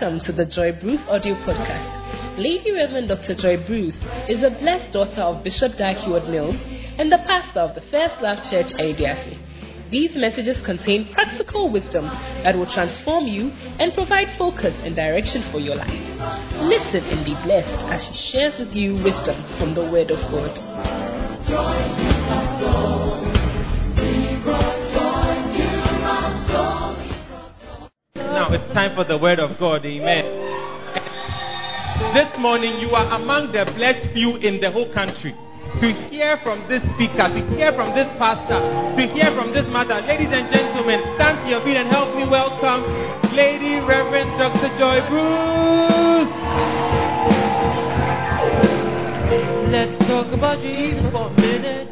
Welcome to the Joy Bruce audio podcast. Lady Reverend Dr. Joy Bruce is a blessed daughter of Bishop Dag Heward-Mills and the pastor of the First Love Church Ayeduase. These messages contain practical wisdom that will transform you and provide focus and direction for your life. Listen and be blessed as she shares with you wisdom from the Word of God. Now it's time for the Word of God. Amen. This morning, you are among the blessed few in the whole country to hear from this speaker, to hear from this pastor, to hear from this mother. Ladies and gentlemen, stand to your feet and help me welcome Lady Reverend Dr. Joy Bruce. Let's talk about Jesus for a minute.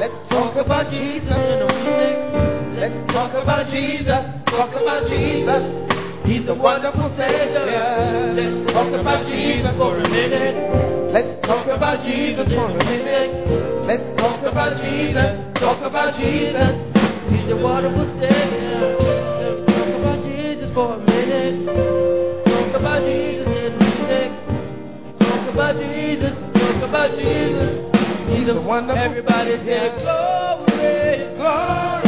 Let's talk about Jesus. In a minute. Let's talk about Jesus. Talk about Jesus. He's a wonderful Savior. Let's talk about Jesus for a minute. Let's talk about Jesus for a minute. Let's talk about Jesus. Talk about Jesus. He's a wonderful Savior. Let's talk about Jesus for a minute. Talk about Jesus in minute. Talk about Jesus. Talk about Jesus. He's a wonderful Everybody say glory, Glory,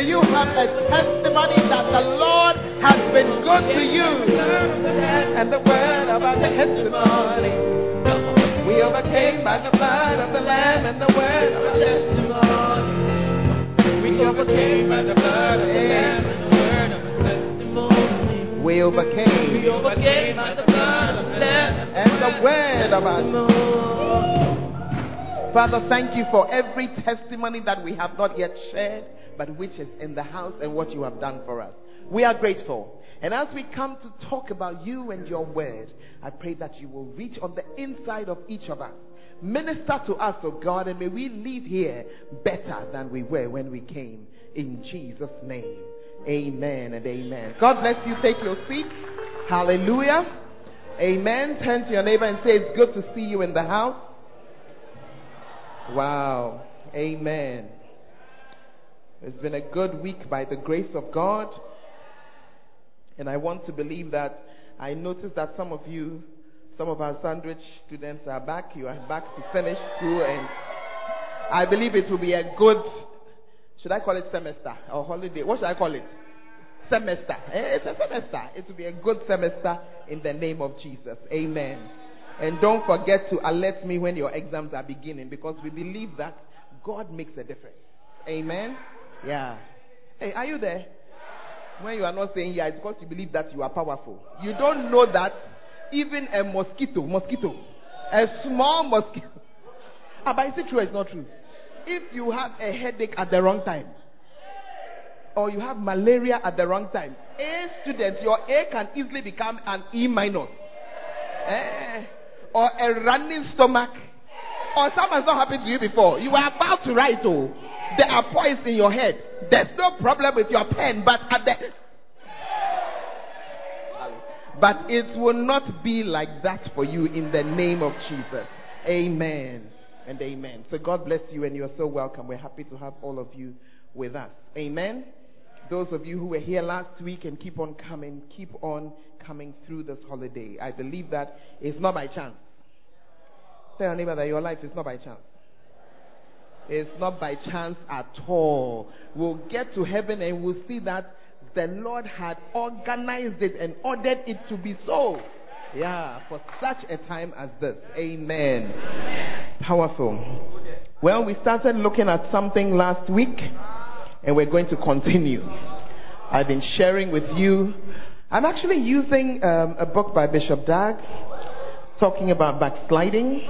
Do you have a testimony that the Lord has been good to you? And the word of our testimony. We overcame by the blood of the Lamb and the word of our testimony. We overcame by the blood of the Lamb and the word of our testimony. We overcame We overcame by the blood of the Lamb and the word of our Father, thank you for every testimony that we have not yet shared, but which is in the house and what you have done for us. We are grateful. And as we come to talk about you and your word, I pray that you will reach on the inside of each of us. Minister to us, oh God, and may we leave here better than we were when we came. In Jesus' name. Amen and amen. God bless you. Take your seat. Hallelujah. Amen. Turn to your neighbor and say, It's good to see you in the house. Wow. Amen. It's been a good week by the grace of God. And I want to believe that I noticed that some of you, some of our sandwich students are back. You are back to finish school, and I believe it will be a good, should I call it semester or holiday? What should I call it? Semester. Eh, It's a semester. It will be a good semester in the name of Jesus. Amen. And don't forget to alert me when your exams are beginning because we believe that God makes a difference. Amen. Yeah. Hey, are you there? When you are not saying yeah, it's because you believe that you are powerful. You don't know that even a mosquito, mosquito, a small mosquito. Ah, but is it true or it's not true? If you have a headache at the wrong time, or you have malaria at the wrong time, A student, your A can easily become an E minus. Eh, or a running stomach. Or someone's not happened to you before. You were about to write, oh. There are points in your head. There's no problem with your pen, but at the but it will not be like that for you in the name of Jesus. Amen and amen. So God bless you and you are so welcome. We're happy to have all of you with us. Amen. Those of you who were here last week and keep on coming, keep on coming through this holiday. I believe that it's not by chance. Tell your neighbor that your life is not by chance. It's not by chance at all. We'll get to heaven and we'll see that the Lord had organized it and ordered it to be so. Yeah, for such a time as this. Amen. Powerful. Well, we started looking at something last week and we're going to continue. I've been sharing with you. I'm actually using um, a book by Bishop Dag talking about backsliding.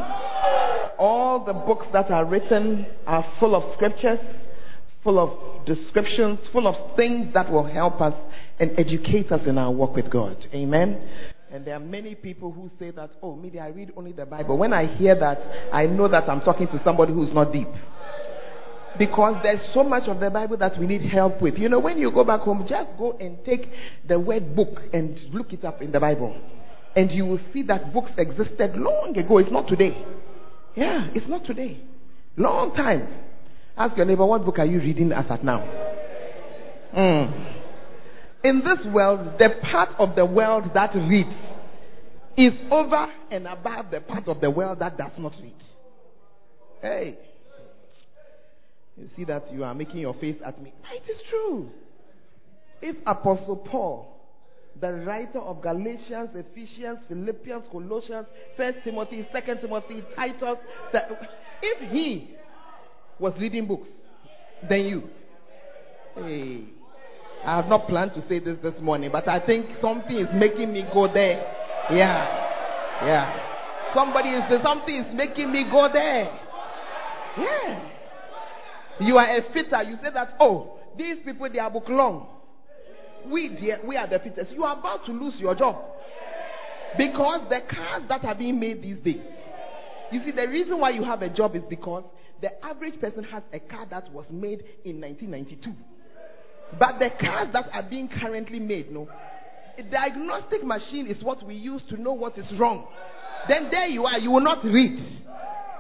All the books that are written are full of scriptures, full of descriptions, full of things that will help us and educate us in our walk with God. Amen. And there are many people who say that, oh, me, I read only the Bible. When I hear that, I know that I'm talking to somebody who's not deep. Because there's so much of the Bible that we need help with. You know, when you go back home, just go and take the word book and look it up in the Bible. And you will see that books existed long ago. It's not today. Yeah, it's not today. Long time. Ask your neighbor, what book are you reading as at now? Mm. In this world, the part of the world that reads is over and above the part of the world that does not read. Hey. You see that you are making your face at me. Ah, it is true. If Apostle Paul, the writer of Galatians, Ephesians, Philippians, Colossians, First Timothy, Second Timothy, Titus, if he was reading books, then you. Hey. I have not planned to say this this morning, but I think something is making me go there. Yeah. Yeah. Somebody is something is making me go there. Yeah. You are a fitter. You say that, oh, these people, they are book long. We, dear, we are the fitters. You are about to lose your job. Because the cars that are being made these days. You see, the reason why you have a job is because the average person has a car that was made in 1992. But the cars that are being currently made, no, a diagnostic machine is what we use to know what is wrong. Then there you are, you will not read.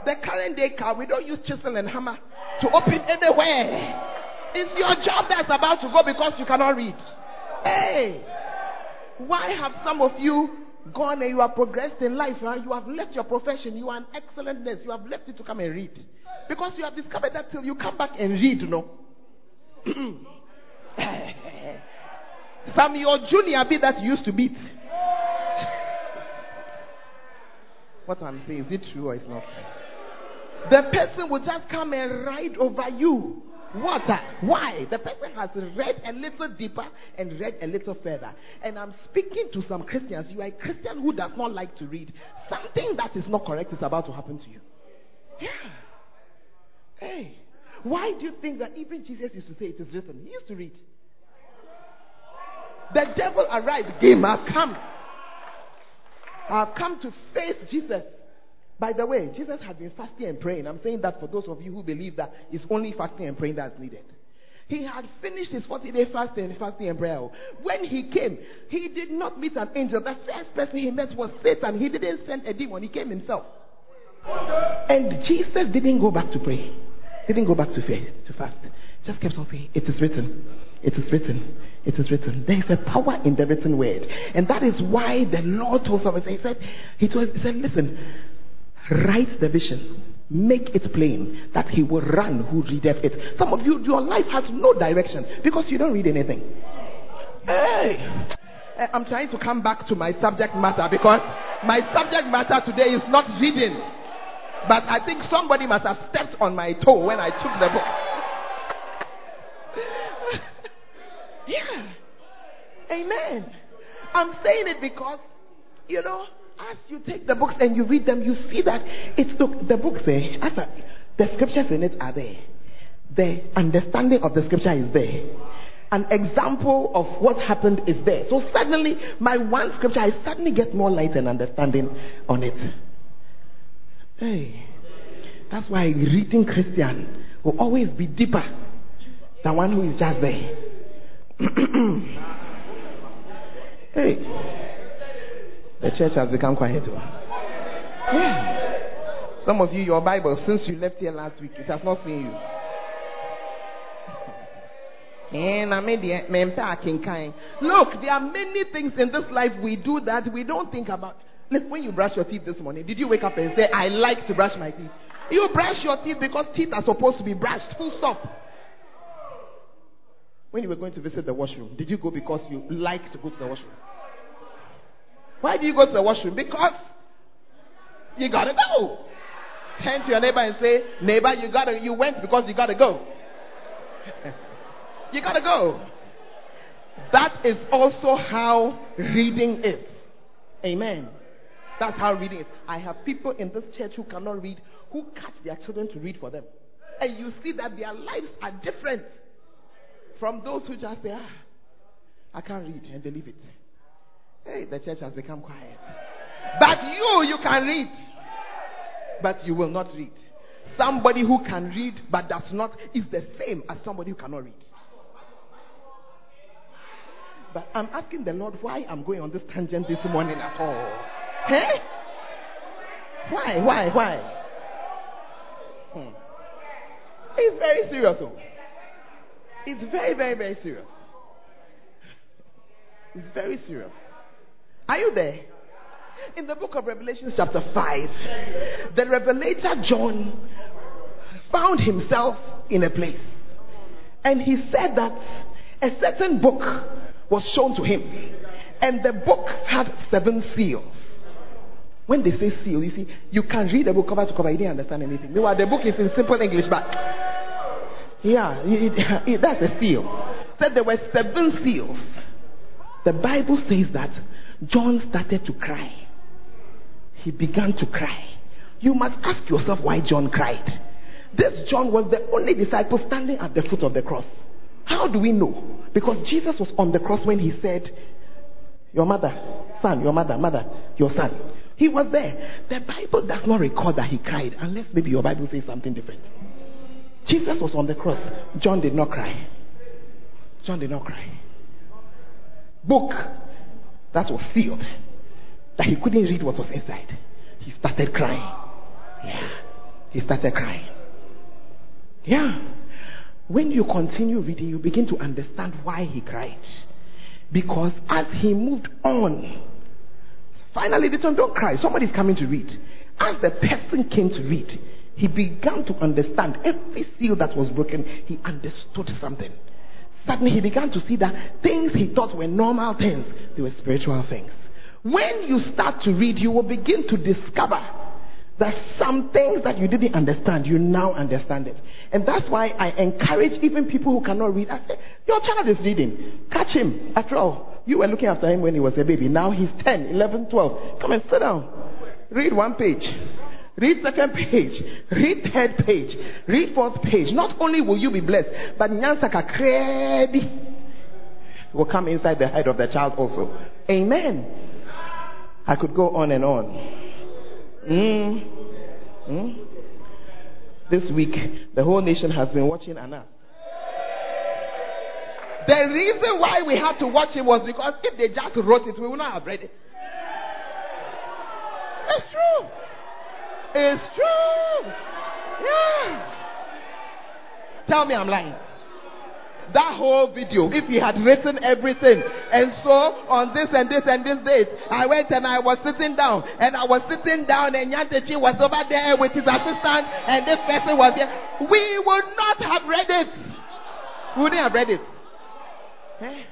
The current day car, we don't use chisel and hammer to open anywhere. It's your job that's about to go because you cannot read. Hey, why have some of you gone and you are progressed in life? Huh? You have left your profession. You are an excellent nurse. You have left it to come and read because you have discovered that till you come back and read, no. Some your junior be that you used to beat. what I'm saying, is it true or is not true? The person will just come and ride over you. What? Why? The person has read a little deeper and read a little further. And I'm speaking to some Christians. You are a Christian who does not like to read. Something that is not correct is about to happen to you. Yeah. Hey. Why do you think that even Jesus used to say it is written? He used to read. The devil arrived, game, I've come. I've come to face Jesus. By the way, Jesus had been fasting and praying. I'm saying that for those of you who believe that it's only fasting and praying that's needed. He had finished his 40 day fasting, fasting and prayer. When he came, he did not meet an angel. The first person he met was Satan. He didn't send a demon, he came himself. And Jesus didn't go back to pray, didn't go back to faith, to fast. Just kept on saying, It is written. It is written. It is written. There is a power in the written word. And that is why the Lord told somebody, he said, he, told, he said, listen, write the vision. Make it plain that he will run who readeth it. Some of you, your life has no direction because you don't read anything. Hey! Eh, I'm trying to come back to my subject matter because my subject matter today is not reading. But I think somebody must have stepped on my toe when I took the book. Yeah. Amen. I'm saying it because, you know, as you take the books and you read them, you see that it's look, the books there, as a, the scriptures in it are there. The understanding of the scripture is there. An example of what happened is there. So suddenly, my one scripture, I suddenly get more light and understanding on it. Hey, that's why reading Christian will always be deeper than one who is just there. hey, the church has become quiet. Yeah. Some of you, your Bible, since you left here last week, it has not seen you. Eh, Look, there are many things in this life we do that we don't think about. Look, when you brush your teeth this morning, did you wake up and say, I like to brush my teeth? You brush your teeth because teeth are supposed to be brushed. Full stop. When you were going to visit the washroom, did you go because you like to go to the washroom? Why do you go to the washroom? Because you gotta go. Turn to your neighbor and say, neighbor, you gotta, you went because you gotta go. you gotta go. That is also how reading is. Amen. That's how reading is. I have people in this church who cannot read, who catch their children to read for them. And you see that their lives are different. From those who just say, ah, I can't read and believe it. Hey, the church has become quiet. But you, you can read. But you will not read. Somebody who can read but does not is the same as somebody who cannot read. But I'm asking the Lord why I'm going on this tangent this morning at all. Hey? Why? Why? Why? Hmm. It's very serious. Oh. It's very, very, very serious. It's very serious. Are you there? In the book of Revelation, chapter 5, the revelator John found himself in a place. And he said that a certain book was shown to him. And the book had seven seals. When they say seal, you see, you can read the book cover to cover, you didn't understand anything. Meanwhile, the book is in simple English, but yeah, it, it, that's a seal. Said there were seven seals. The Bible says that John started to cry. He began to cry. You must ask yourself why John cried. This John was the only disciple standing at the foot of the cross. How do we know? Because Jesus was on the cross when he said, Your mother, son, your mother, mother, your son. He was there. The Bible does not record that he cried, unless maybe your Bible says something different. Jesus was on the cross. John did not cry. John did not cry. Book that was sealed, that he couldn't read what was inside. He started crying. Yeah. He started crying. Yeah. When you continue reading, you begin to understand why he cried. Because as he moved on, finally the told don't cry. Somebody's coming to read. As the person came to read, he began to understand every seal that was broken. He understood something. Suddenly he began to see that things he thought were normal things, they were spiritual things. When you start to read, you will begin to discover that some things that you didn't understand, you now understand it. And that's why I encourage even people who cannot read. I say, Your child is reading. Catch him. After all, you were looking after him when he was a baby. Now he's 10, 11, 12. Come and sit down. Read one page. Read second page. Read third page. Read fourth page. Not only will you be blessed, but Nyansaka Kredi will come inside the head of the child also. Amen. I could go on and on. Mm. Mm. This week, the whole nation has been watching Anna. The reason why we had to watch it was because if they just wrote it, we would not have read it. It's true. It's true. Yeah. Tell me I'm lying that whole video if he had written everything. And so on this and this and this date, I went and I was sitting down and I was sitting down and Nyantakyi was over there with his assistant and this person was here. We would not have read it. We wouldn't have read it. Eh?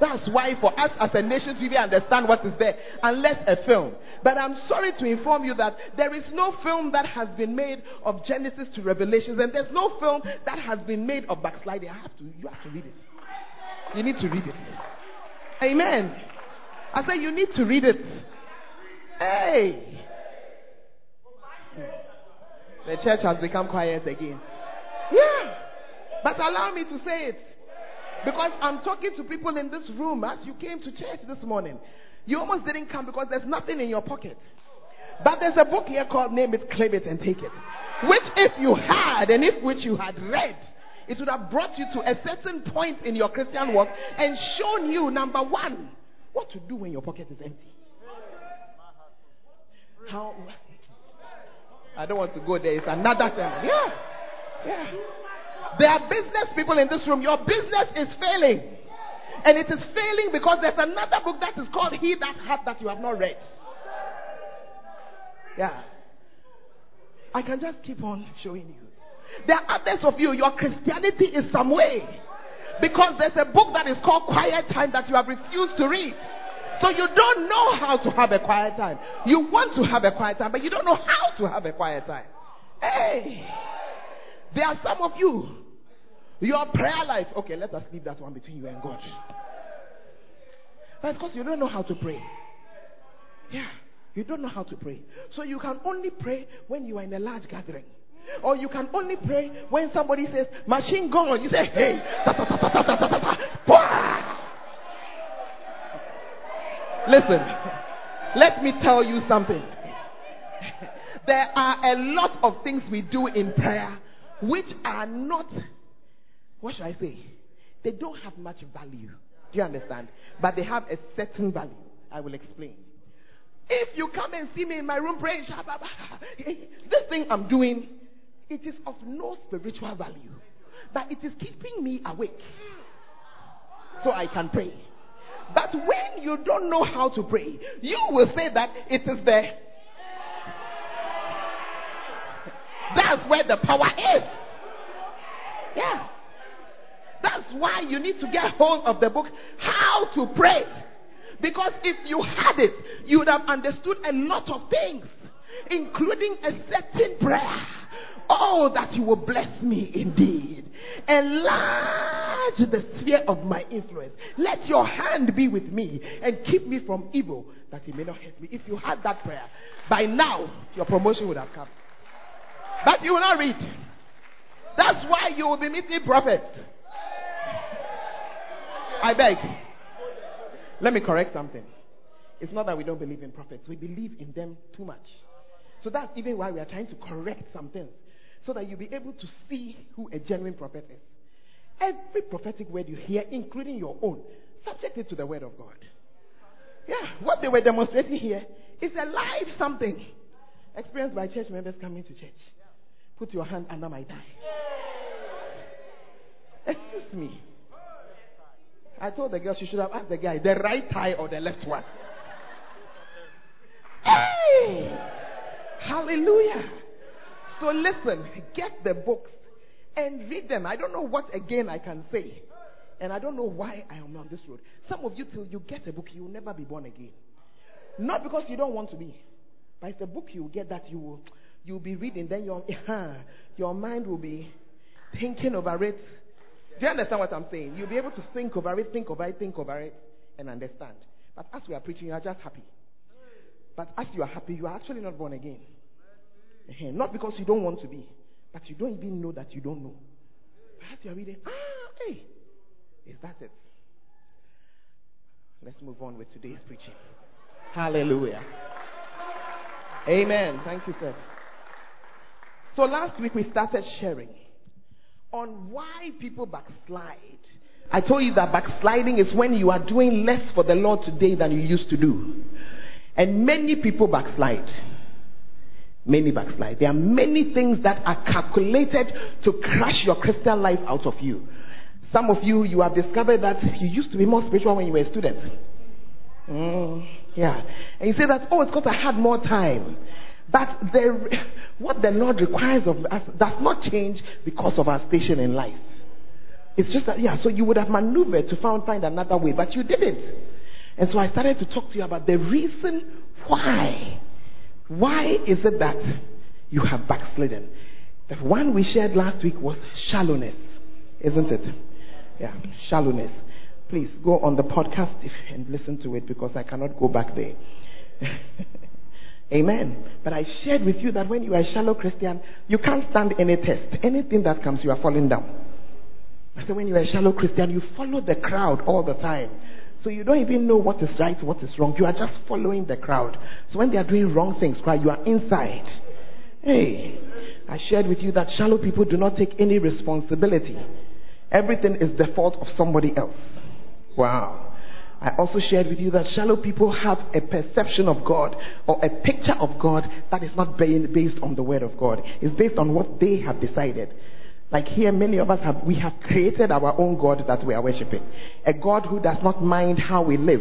That's why for us as a nation to really understand what is there, unless a film. But I'm sorry to inform you that there is no film that has been made of Genesis to Revelations, and there's no film that has been made of backsliding. I have to, you have to read it. You need to read it. Amen. I say you need to read it. Hey. The church has become quiet again. Yeah. But allow me to say it. Because I'm talking to people in this room as you came to church this morning. You almost didn't come because there's nothing in your pocket. But there's a book here called Name It, Claim It, and Take It. Which, if you had, and if which you had read, it would have brought you to a certain point in your Christian walk and shown you, number one, what to do when your pocket is empty. How. I don't want to go there. It's another thing. Yeah. Yeah. There are business people in this room. Your business is failing. And it is failing because there's another book that is called He That Hath That You Have Not Read. Yeah. I can just keep on showing you. There are others of you, your Christianity is some way. Because there's a book that is called Quiet Time that you have refused to read. So you don't know how to have a quiet time. You want to have a quiet time, but you don't know how to have a quiet time. Hey, there are some of you your prayer life. Okay, let us leave that one between you and God. That's because you don't know how to pray. Yeah, you don't know how to pray. So you can only pray when you are in a large gathering. Or you can only pray when somebody says, machine gun. You say, hey, ta, ta, ta, ta, ta, ta, ta, ta, Listen, let me tell you something. There are a lot of things we do in prayer which are not, what should I say? They don't have much value. Do you understand? But they have a certain value. I will explain. If you come and see me in my room praying, this thing I'm doing, it is of no spiritual value. But it is keeping me awake. So I can pray. But when you don't know how to pray, you will say that it is there. That's where the power is. Yeah. That's why you need to get hold of the book, How to Pray. Because if you had it, you would have understood a lot of things, including a certain prayer. Oh, that you will bless me indeed. Enlarge the sphere of my influence. Let your hand be with me and keep me from evil that it may not hurt me. If you had that prayer, by now your promotion would have come. But you will not read. That's why you will be meeting prophets. I beg. Let me correct something. It's not that we don't believe in prophets, we believe in them too much. So that's even why we are trying to correct some things so that you'll be able to see who a genuine prophet is. Every prophetic word you hear, including your own, subject it to the word of God. Yeah, what they were demonstrating here is a live something experienced by church members coming to church. Put your hand under my thigh. Excuse me. I told the girl she should have asked the guy the right thigh or the left one. Hey! Hallelujah. So listen, get the books and read them. I don't know what again I can say. And I don't know why I am on this road. Some of you, till you get a book, you will never be born again. Not because you don't want to be, but it's a book you will get that you will you'll be reading, then your your mind will be thinking over it. Do you understand what I'm saying? You'll be able to think over it, think over it, think over it, and understand. But as we are preaching, you are just happy. But as you are happy, you are actually not born again. Not because you don't want to be, but you don't even know that you don't know. Perhaps you are reading, ah, hey, is that it? Let's move on with today's preaching. Hallelujah. Amen. Thank you, sir. So last week we started sharing on why people backslide. I told you that backsliding is when you are doing less for the Lord today than you used to do. And many people backslide. Many backslide. There are many things that are calculated to crush your Christian life out of you. Some of you, you have discovered that you used to be more spiritual when you were a student. Mm, yeah. And you say that, oh, it's because I had more time. But the, what the Lord requires of us does not change because of our station in life. It's just that, yeah, so you would have maneuvered to find, find another way, but you didn't. And so I started to talk to you about the reason why. Why is it that you have backslidden? The one we shared last week was shallowness, isn't it? Yeah, shallowness. Please go on the podcast and listen to it because I cannot go back there. Amen. But I shared with you that when you are a shallow Christian, you can't stand any test. Anything that comes, you are falling down. I said, when you are a shallow Christian, you follow the crowd all the time. So you don't even know what is right, what is wrong. You are just following the crowd. So when they are doing wrong things, cry, you are inside. Hey, I shared with you that shallow people do not take any responsibility. Everything is the fault of somebody else. Wow. I also shared with you that shallow people have a perception of God or a picture of God that is not based on the Word of God. It's based on what they have decided. Like here, many of us have, we have created our own God that we are worshiping. A God who does not mind how we live.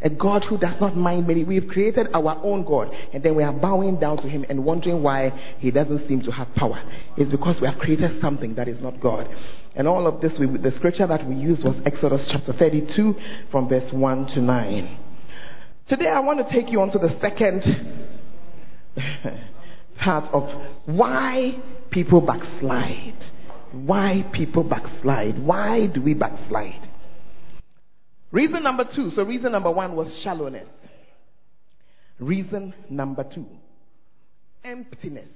A God who does not mind many. We've created our own God and then we are bowing down to Him and wondering why He doesn't seem to have power. It's because we have created something that is not God. And all of this, we, the scripture that we used was Exodus chapter 32 from verse 1 to 9. Today I want to take you on to the second part of why people backslide. Why people backslide. Why do we backslide? Reason number two. So, reason number one was shallowness. Reason number two emptiness.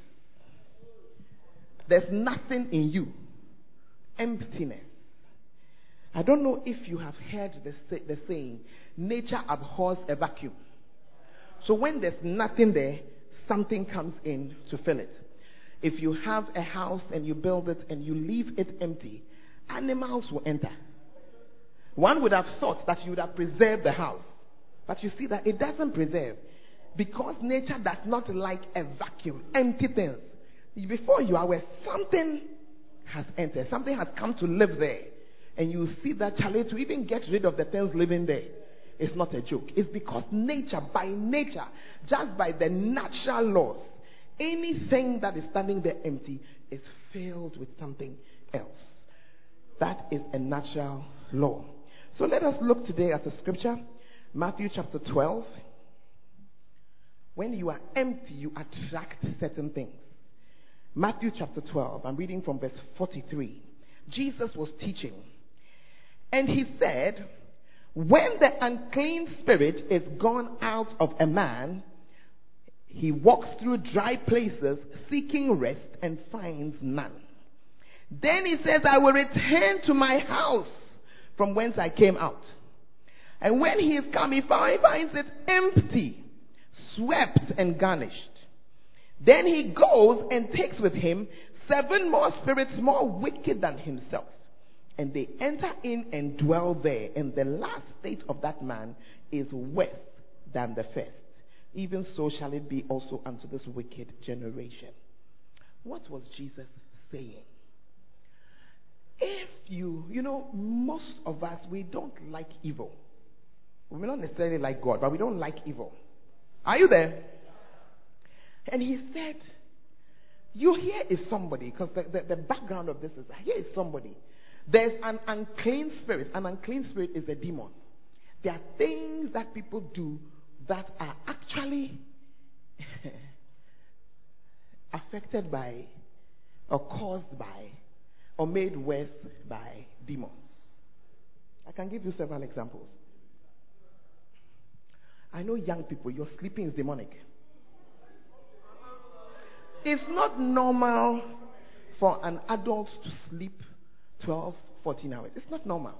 There's nothing in you emptiness. I don't know if you have heard the, the saying, nature abhors a vacuum. So when there's nothing there, something comes in to fill it. If you have a house and you build it and you leave it empty, animals will enter. One would have thought that you would have preserved the house. But you see that it doesn't preserve. Because nature does not like a vacuum, empty things. Before you are aware, something has entered, something has come to live there. And you see that Charlie to even get rid of the things living there. It's not a joke. It's because nature, by nature, just by the natural laws, anything that is standing there empty is filled with something else. That is a natural law. So let us look today at the scripture, Matthew chapter 12. When you are empty, you attract certain things. Matthew chapter 12, I'm reading from verse 43. Jesus was teaching, and he said, When the unclean spirit is gone out of a man, he walks through dry places seeking rest and finds none. Then he says, I will return to my house from whence I came out. And when he is come, he finds it empty, swept and garnished. Then he goes and takes with him seven more spirits more wicked than himself. And they enter in and dwell there. And the last state of that man is worse than the first. Even so shall it be also unto this wicked generation. What was Jesus saying? If you, you know, most of us, we don't like evil. We may not necessarily like God, but we don't like evil. Are you there? And he said, You here is somebody, because the, the, the background of this is here is somebody. There's an unclean spirit. An unclean spirit is a demon. There are things that people do that are actually affected by or caused by or made worse by demons. I can give you several examples. I know young people, your sleeping is demonic. It's not normal for an adult to sleep 12, 14 hours. It's not normal.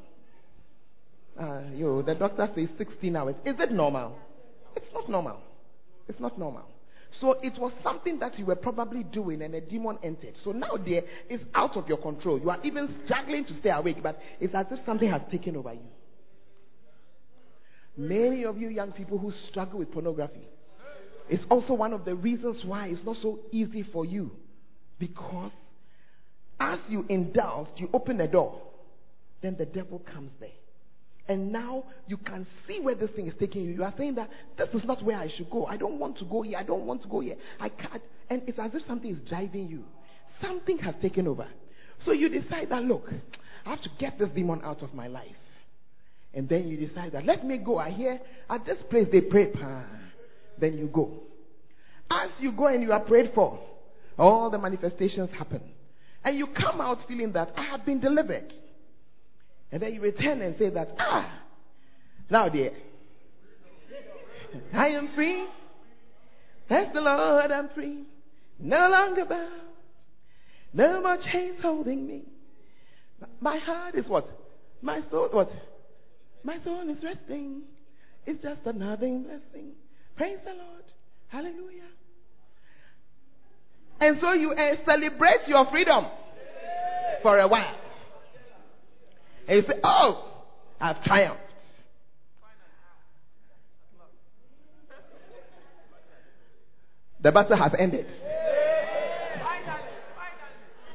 Uh, the doctor says 16 hours. Is it normal? It's not normal. It's not normal. So it was something that you were probably doing and a demon entered. So now there is out of your control. You are even struggling to stay awake, but it's as if something has taken over you. Many of you young people who struggle with pornography, it's also one of the reasons why it's not so easy for you. Because as you indulge, you open the door, then the devil comes there. And now you can see where this thing is taking you. You are saying that this is not where I should go. I don't want to go here. I don't want to go here. I can't. And it's as if something is driving you. Something has taken over. So you decide that, look, I have to get this demon out of my life. And then you decide that, let me go. I hear at this place they pray. Then you go. As you go and you are prayed for, all the manifestations happen. And you come out feeling that I have been delivered. And then you return and say that, ah, now dear, I am free. Thank the Lord, I'm free. No longer bound. No more chains holding me. My heart is what? My soul, what? My soul is resting. It's just another blessing. Praise the Lord. Hallelujah. And so you uh, celebrate your freedom for a while. And you say, Oh, I've triumphed. The battle has ended.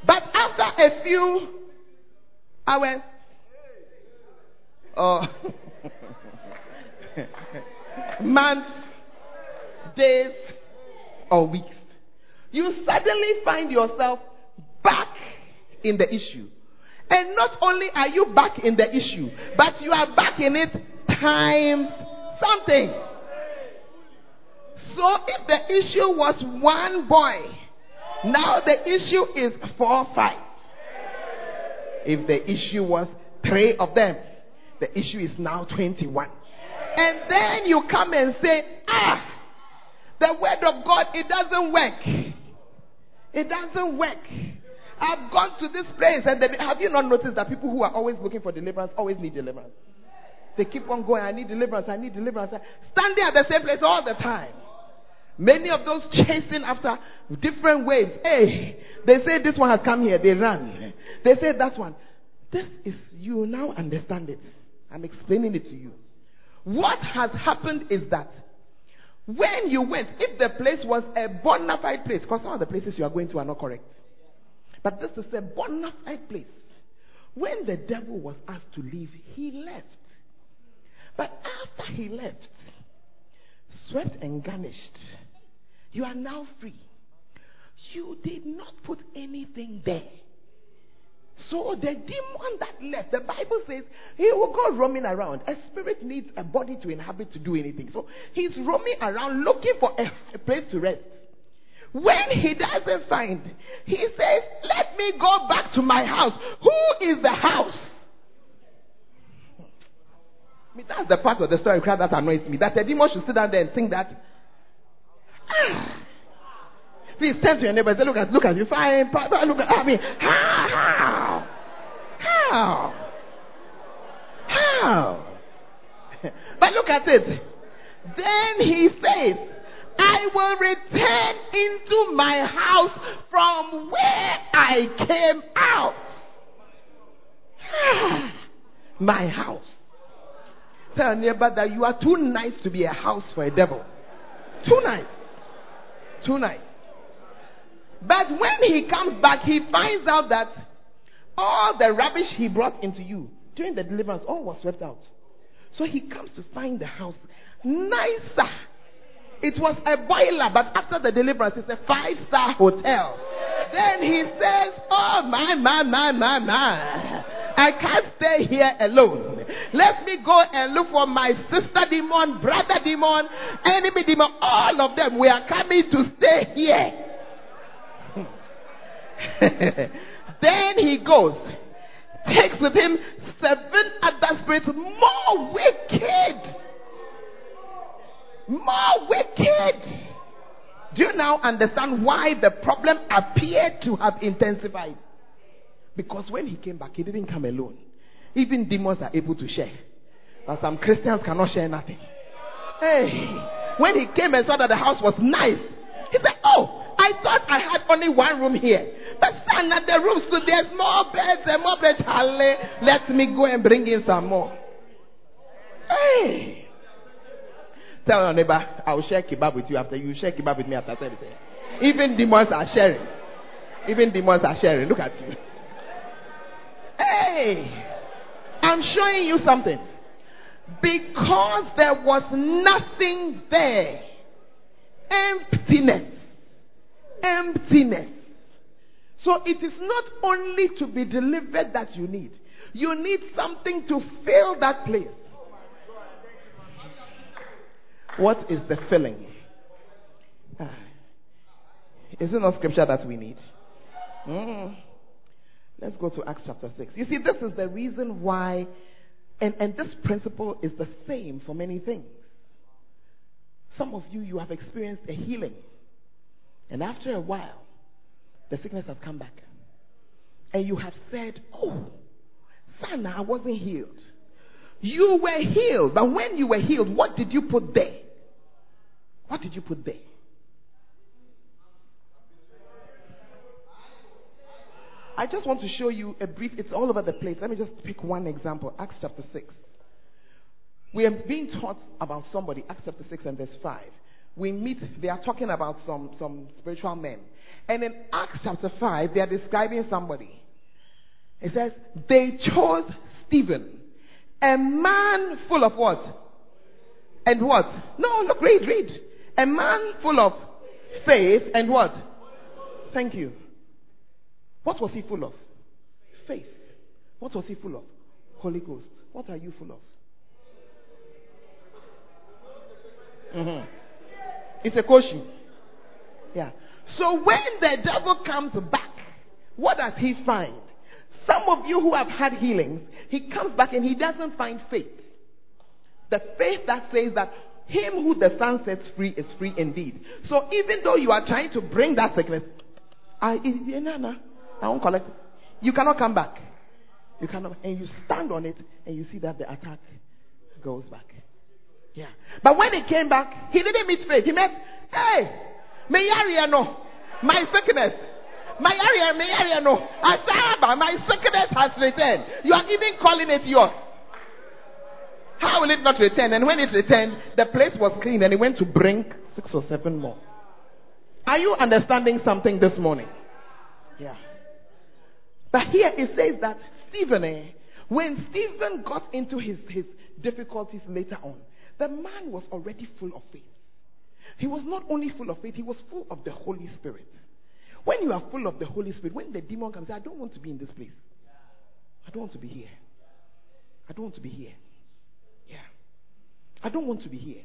But after a few hours, or months, days, or weeks, you suddenly find yourself back in the issue. And not only are you back in the issue, but you are back in it times something. So if the issue was one boy, now the issue is four, five. If the issue was three of them, the issue is now 21. And then you come and say, ah, the word of God, it doesn't work. It doesn't work. I've gone to this place. And have you not noticed that people who are always looking for deliverance always need deliverance? They keep on going, I need deliverance, I need deliverance. Standing at the same place all the time. Many of those chasing after different waves. Hey, they say this one has come here, they run. They say that one. This is, you now understand it. I'm explaining it to you. What has happened is that when you went, if the place was a bona fide place, because some of the places you are going to are not correct, but this is a bona fide place. When the devil was asked to leave, he left. But after he left, swept and garnished, you are now free. You did not put anything there. So the demon that left, the Bible says he will go roaming around. A spirit needs a body to inhabit to do anything. So he's roaming around looking for a, place to rest. When he doesn't find, he says, Let me go back to my house. Who is the house? I mean, that's the part of the story that annoys me. That the demon should sit down there and think that. Ah, Please turn to your neighbor and say, Look at, look at you. Fine. Look at, I mean, how? How? How? But look at it. Then he says, I will return into my house from where I came out. my house. Tell neighbor that you are too nice to be a house for a devil. Too nice. Too nice. But when he comes back, he finds out that all the rubbish he brought into you during the deliverance, all was swept out. So he comes to find the house nicer. It was a boiler, but after the deliverance, it's a five star hotel. Then he says, Oh, my, my, my, my, my. I can't stay here alone. Let me go and look for my sister demon, brother demon, enemy demon. All of them, we are coming to stay here. then he goes, takes with him seven other spirits more wicked. More wicked. Do you now understand why the problem appeared to have intensified? Because when he came back, he didn't come alone. Even demons are able to share. But some Christians cannot share nothing. Hey, when he came and saw that the house was nice, he said, Oh, I thought I had only one room here. But son, at the rooms, so there's more beds and more beds. Let me go and bring in some more. Hey. Tell your neighbor, I will share kebab with you after you share kebab with me after service. Eh? Even demons are sharing. Even demons are sharing. Look at you. Hey, I'm showing you something. Because there was nothing there. Emptiness. Emptiness. So it is not only to be delivered that you need, you need something to fill that place. What is the filling? Ah. Is it not scripture that we need? Mm. Let's go to Acts chapter 6. You see, this is the reason why, and, and this principle is the same for many things. Some of you, you have experienced a healing. And after a while, the sickness has come back. And you have said, Oh, Sana, I wasn't healed. You were healed. But when you were healed, what did you put there? What did you put there? I just want to show you a brief, it's all over the place. Let me just pick one example Acts chapter 6. We are being taught about somebody, Acts chapter 6 and verse 5. We meet, they are talking about some, some spiritual men. And in Acts chapter 5, they are describing somebody. It says, they chose Stephen, a man full of what? And what? No, look, read, read. A man full of faith and what? Thank you. What was he full of? Faith. What was he full of? Holy Ghost. What are you full of? Mm-hmm. It's a question. Yeah. So when the devil comes back, what does he find? Some of you who have had healings, he comes back and he doesn't find faith. The faith that says that him who the Son sets free is free indeed. So even though you are trying to bring that sickness, I, eh, eh, no, no, I won't collect it. You cannot come back. You cannot. And you stand on it and you see that the attack goes back. Yeah. But when he came back, he didn't meet faith. He met, hey, me area no, my sickness. My area, my area no. Asaba, my sickness has returned. You are even calling it yours. How will it not return? And when it returned, the place was clean and he went to bring six or seven more. Are you understanding something this morning? Yeah. But here it says that Stephen, eh, when Stephen got into his, his difficulties later on, the man was already full of faith. He was not only full of faith, he was full of the Holy Spirit. When you are full of the Holy Spirit, when the demon comes, I don't want to be in this place. I don't want to be here. I don't want to be here. Yeah. I don't want to be here.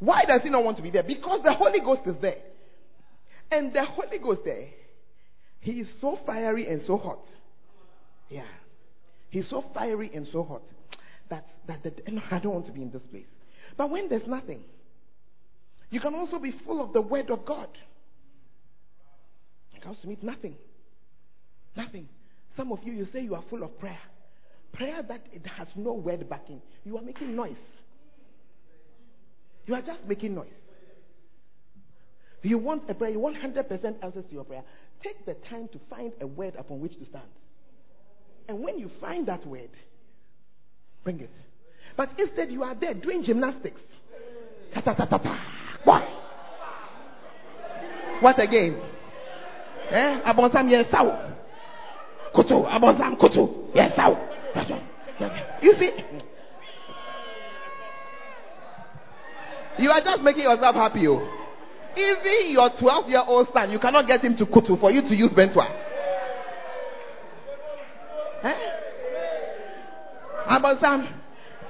Why does he not want to be there? Because the Holy Ghost is there. And the Holy Ghost there, he is so fiery and so hot. Yeah. He's so fiery and so hot that, that, no, I don't want to be in this place. But when there's nothing, you can also be full of the Word of God. It comes to meet nothing. Nothing. Some of you, you say you are full of prayer. Prayer that it has no word backing. You are making noise. You are just making noise. If you want a prayer, you want 100% answers to your prayer. Take the time to find a word upon which to stand. And when you find that word, bring it. But instead, you are there doing gymnastics. What? Again? Eh? Abonsam. Kutu. Abonsam kutu. You see? You are just making yourself happy. Oh. Even your 12 year old son, you cannot get him to kutu for you to use bentwa. Eh?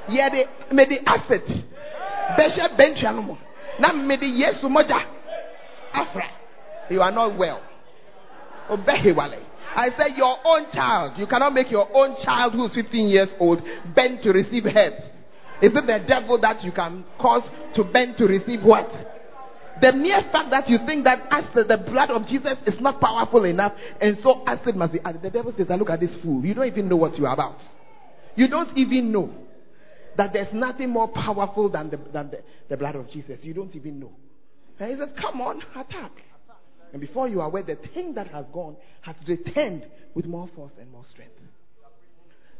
Made the asset. Besha bentwa no more. Na the yesu moja. Afra. You are not well. Obehewale. I said, your own child. You cannot make your own child who's 15 years old bend to receive herbs. Is it the devil that you can cause to bend to receive what? The mere fact that you think that acid, the blood of Jesus, is not powerful enough, and so acid must be added. The devil says, Look at this fool. You don't even know what you are about. You don't even know that there's nothing more powerful than the, than the, the blood of Jesus. You don't even know. And he says, Come on, attack. And before you are aware, the thing that has gone has returned with more force and more strength.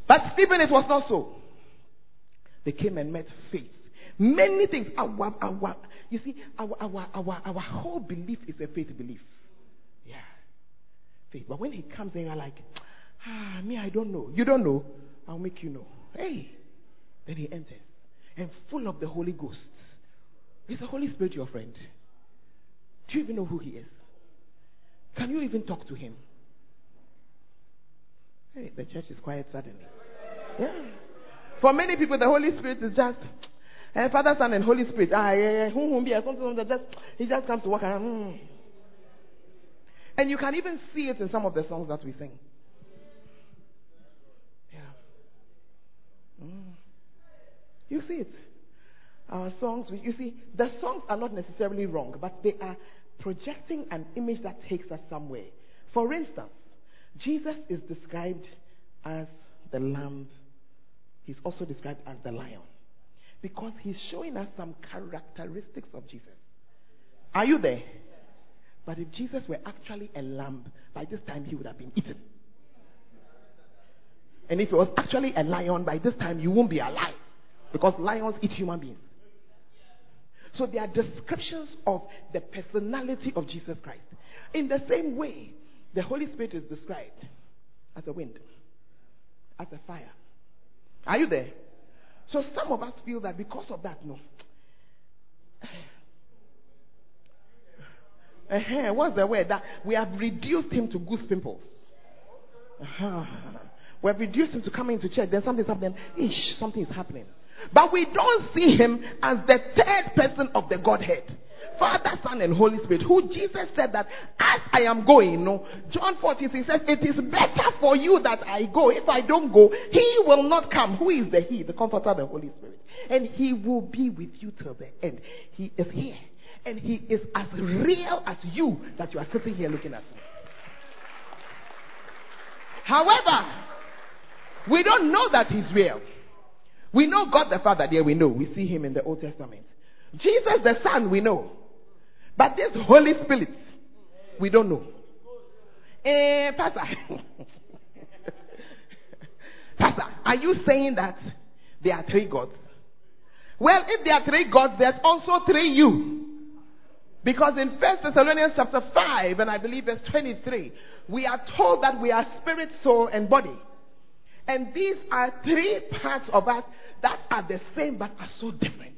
But Stephen, it was not so. They came and met faith. Many things. Our, our, you see, our, our, our, our whole belief is a faith belief. Yeah. Faith. But when he comes in, you're like, ah, me, I don't know. You don't know? I'll make you know. Hey. Then he enters. And full of the Holy Ghost. Is the Holy Spirit your friend? Do you even know who he is? Can you even talk to him? Hey, the church is quiet suddenly. Yeah. For many people, the Holy Spirit is just uh, Father, Son, and Holy Spirit. Ah, yeah, yeah. Just he just comes to walk around. Mm. And you can even see it in some of the songs that we sing. Yeah. Mm. You see it. Our songs, you see, the songs are not necessarily wrong, but they are projecting an image that takes us somewhere. For instance, Jesus is described as the lamb, he's also described as the lion because he's showing us some characteristics of Jesus. Are you there? But if Jesus were actually a lamb, by this time he would have been eaten. And if he was actually a lion, by this time you won't be alive because lions eat human beings. So they are descriptions of the personality of Jesus Christ. In the same way, the Holy Spirit is described as a wind, as a fire. Are you there? So some of us feel that because of that, no. Uh-huh. What's the word? That we have reduced him to goose pimples. Uh-huh. We have reduced him to coming to church. Then something's happening. Ish, something is happening. But we don't see him as the third person of the Godhead. Father, Son, and Holy Spirit, who Jesus said that as I am going, no, John 14, he says, It is better for you that I go. If I don't go, he will not come. Who is the He? The Comforter, the Holy Spirit. And he will be with you till the end. He is here. And he is as real as you that you are sitting here looking at me. However, we don't know that he's real. We know God the Father there, we know. We see him in the Old Testament. Jesus the Son, we know. But this Holy Spirit, we don't know. Eh, Pastor. Pastor, are you saying that there are three gods? Well, if there are three gods, there's also three you. Because in First Thessalonians chapter 5, and I believe verse 23, we are told that we are spirit, soul, and body. And these are three parts of us that are the same but are so different.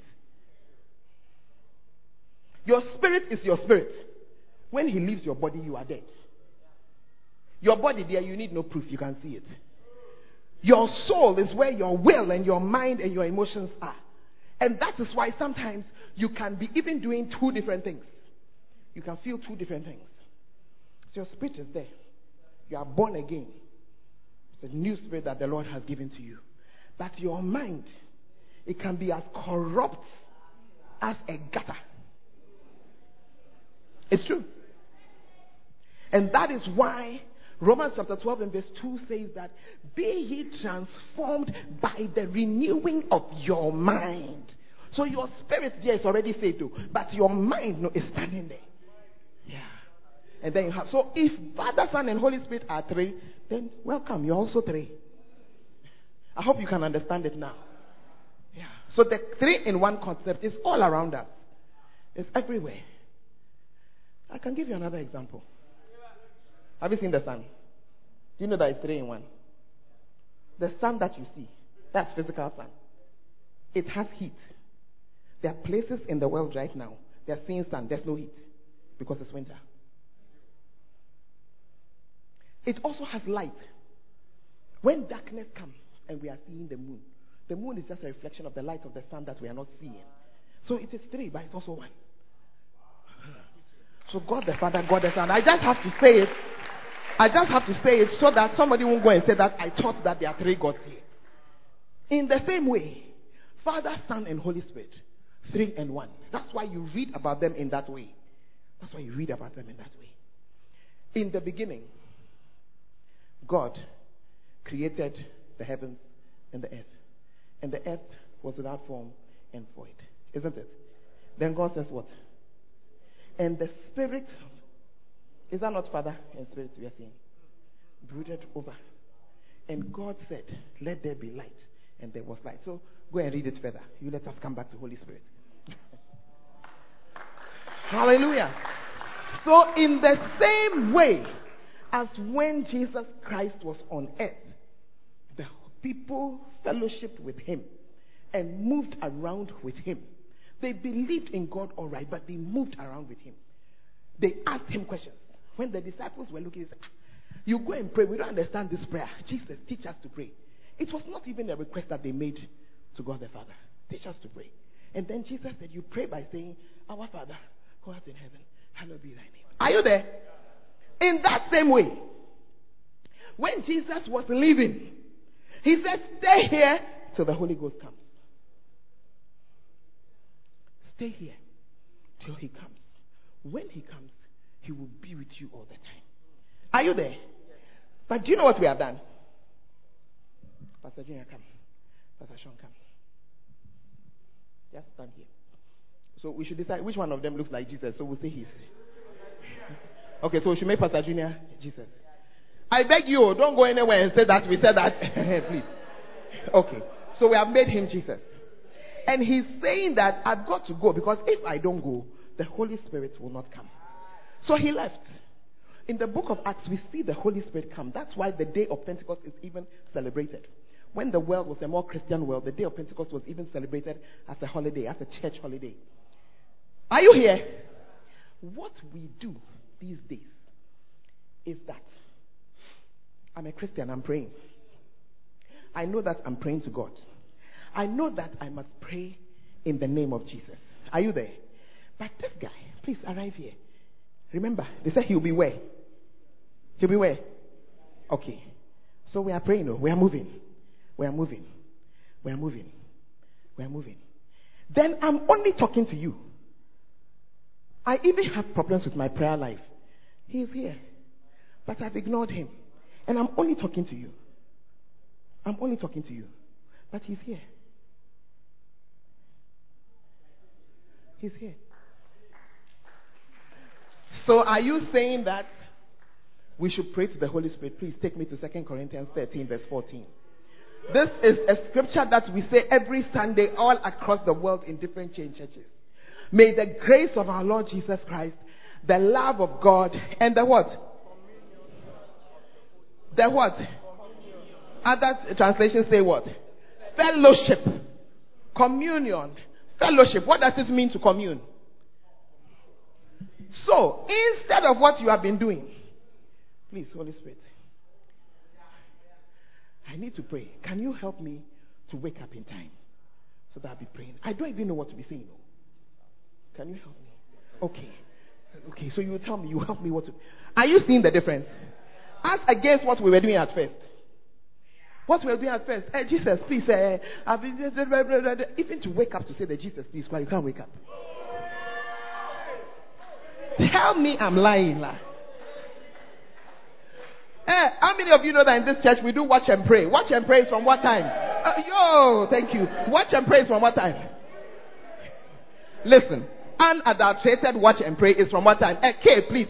Your spirit is your spirit. When he leaves your body, you are dead. Your body, there, you need no proof. You can see it. Your soul is where your will and your mind and your emotions are. And that is why sometimes you can be even doing two different things. You can feel two different things. So your spirit is there. You are born again. A new spirit that the Lord has given to you. But your mind, it can be as corrupt as a gutter. It's true. And that is why Romans chapter 12 and verse 2 says that, Be ye transformed by the renewing of your mind. So your spirit there is already saved, but your mind no, is standing there. And then you have, so if Father, Son, and Holy Spirit are three, then welcome, you're also three. I hope you can understand it now. Yeah. So the three in one concept is all around us, it's everywhere. I can give you another example. Have you seen the sun? Do you know that it's three in one? The sun that you see, that's physical sun. It has heat. There are places in the world right now, they're seeing sun, there's no heat because it's winter. It also has light. When darkness comes and we are seeing the moon, the moon is just a reflection of the light of the sun that we are not seeing. So it is three, but it's also one. So God the Father, God the Son. I just have to say it. I just have to say it so that somebody won't go and say that I thought that there are three gods here. In the same way, Father, Son, and Holy Spirit, three and one. That's why you read about them in that way. That's why you read about them in that way. In the beginning, God created the heavens and the earth. And the earth was without form and void. Isn't it? Then God says what? And the Spirit, is that not Father and Spirit we are seeing? Brooded over. And God said, Let there be light. And there was light. So go and read it further. You let us come back to Holy Spirit. Hallelujah. So, in the same way as when Jesus Christ was on earth, the people fellowshiped with him and moved around with him. They believed in God all right, but they moved around with him. They asked him questions. When the disciples were looking, said, ah, You go and pray. We don't understand this prayer. Jesus, teach us to pray. It was not even a request that they made to God the Father. Teach us to pray. And then Jesus said, You pray by saying, Our Father, who art in heaven, hallowed be thy name. Are you there? In that same way, when Jesus was leaving, he said, Stay here till the Holy Ghost comes. Stay here till he comes. When he comes, he will be with you all the time. Are you there? But do you know what we have done? Pastor Junior, come. Pastor Sean, come. Just stand here. So we should decide which one of them looks like Jesus. So we'll say his. Okay, so we should make Pastor Junior Jesus. I beg you, don't go anywhere and say that we said that. Please. Okay. So we have made him Jesus. And he's saying that I've got to go because if I don't go, the Holy Spirit will not come. So he left. In the book of Acts, we see the Holy Spirit come. That's why the day of Pentecost is even celebrated. When the world was a more Christian world, the day of Pentecost was even celebrated as a holiday, as a church holiday. Are you here? What we do these days is that I'm a Christian, I'm praying. I know that I'm praying to God. I know that I must pray in the name of Jesus. Are you there? But this guy, please arrive here. Remember, they said he'll be where? He'll be where? Okay. So we are praying, we are moving. We are moving. We are moving. We are moving. Then I'm only talking to you. I even have problems with my prayer life. He is here. But I've ignored him. And I'm only talking to you. I'm only talking to you. But he's here. He's here. So are you saying that we should pray to the Holy Spirit? Please take me to 2 Corinthians 13, verse 14. This is a scripture that we say every Sunday all across the world in different chain churches. May the grace of our Lord Jesus Christ, the love of God, and the what? The what? Other translations say what? Fellowship. Communion. Fellowship. What does it mean to commune? So, instead of what you have been doing, please, Holy Spirit, I need to pray. Can you help me to wake up in time so that I'll be praying? I don't even know what to be saying. Can you help me? Okay. Okay, so you tell me, you help me what to. Are you seeing the difference? As against what we were doing at first. What we were doing at first. Hey, Jesus, please. Uh, I've been, even to wake up to say that Jesus, please, Why you can't wake up. Tell me I'm lying. La. Hey, how many of you know that in this church we do watch and pray? Watch and pray from what time? Uh, yo, thank you. Watch and pray from what time? Listen, unadulterated watch and pray is from what time? Eh, okay, please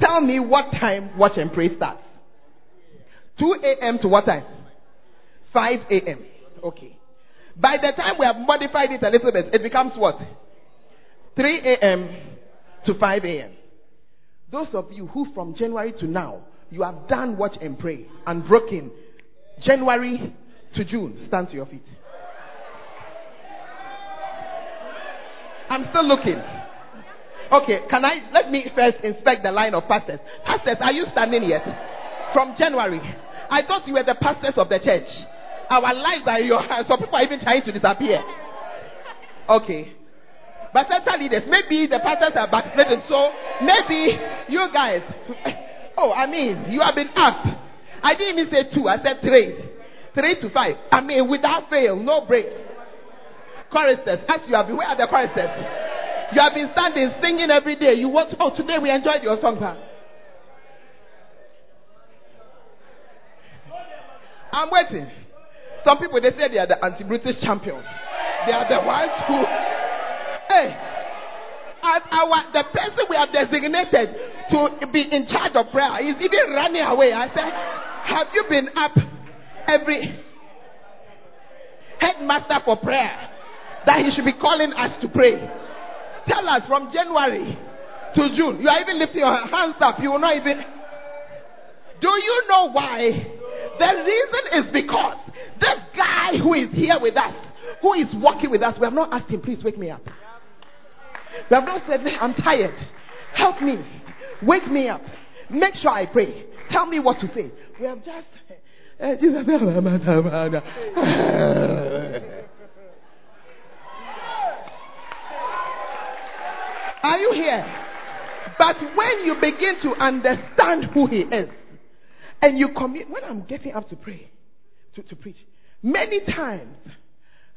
tell me what time watch and pray starts. 2 a.m. to what time? 5 a.m. Okay. By the time we have modified it a little bit, it becomes what? 3 a.m. to 5 a.m. Those of you who from January to now, you have done watch and pray and broken January to June, stand to your feet. I'm still looking. Okay, can I let me first inspect the line of pastors? Pastors, are you standing yet? From January. I thought you were the pastors of the church. Our lives are in your hands. Some people are even trying to disappear. Okay. But certain leaders, maybe the pastors are backslidden, so maybe you guys. Oh, I mean, you have been up. I didn't even say two, I said three. Three to five. I mean, without fail, no break choristers. As you have been, where are the choristers? You have been standing singing every day. You want, oh, today we enjoyed your song. Huh? I'm waiting. Some people they say they are the anti-British champions. They are the ones who, hey, and our the person we have designated to be in charge of prayer is even running away. I said, have you been up every headmaster for prayer? That he should be calling us to pray. Tell us from January to June. You are even lifting your hands up. You will not even. Do you know why? The reason is because this guy who is here with us, who is walking with us, we have not asked him, please wake me up. We have not said, I'm tired. Help me. Wake me up. Make sure I pray. Tell me what to say. We have just. Eh, Are you here? But when you begin to understand who He is, and you commit, when I'm getting up to pray, to, to preach, many times,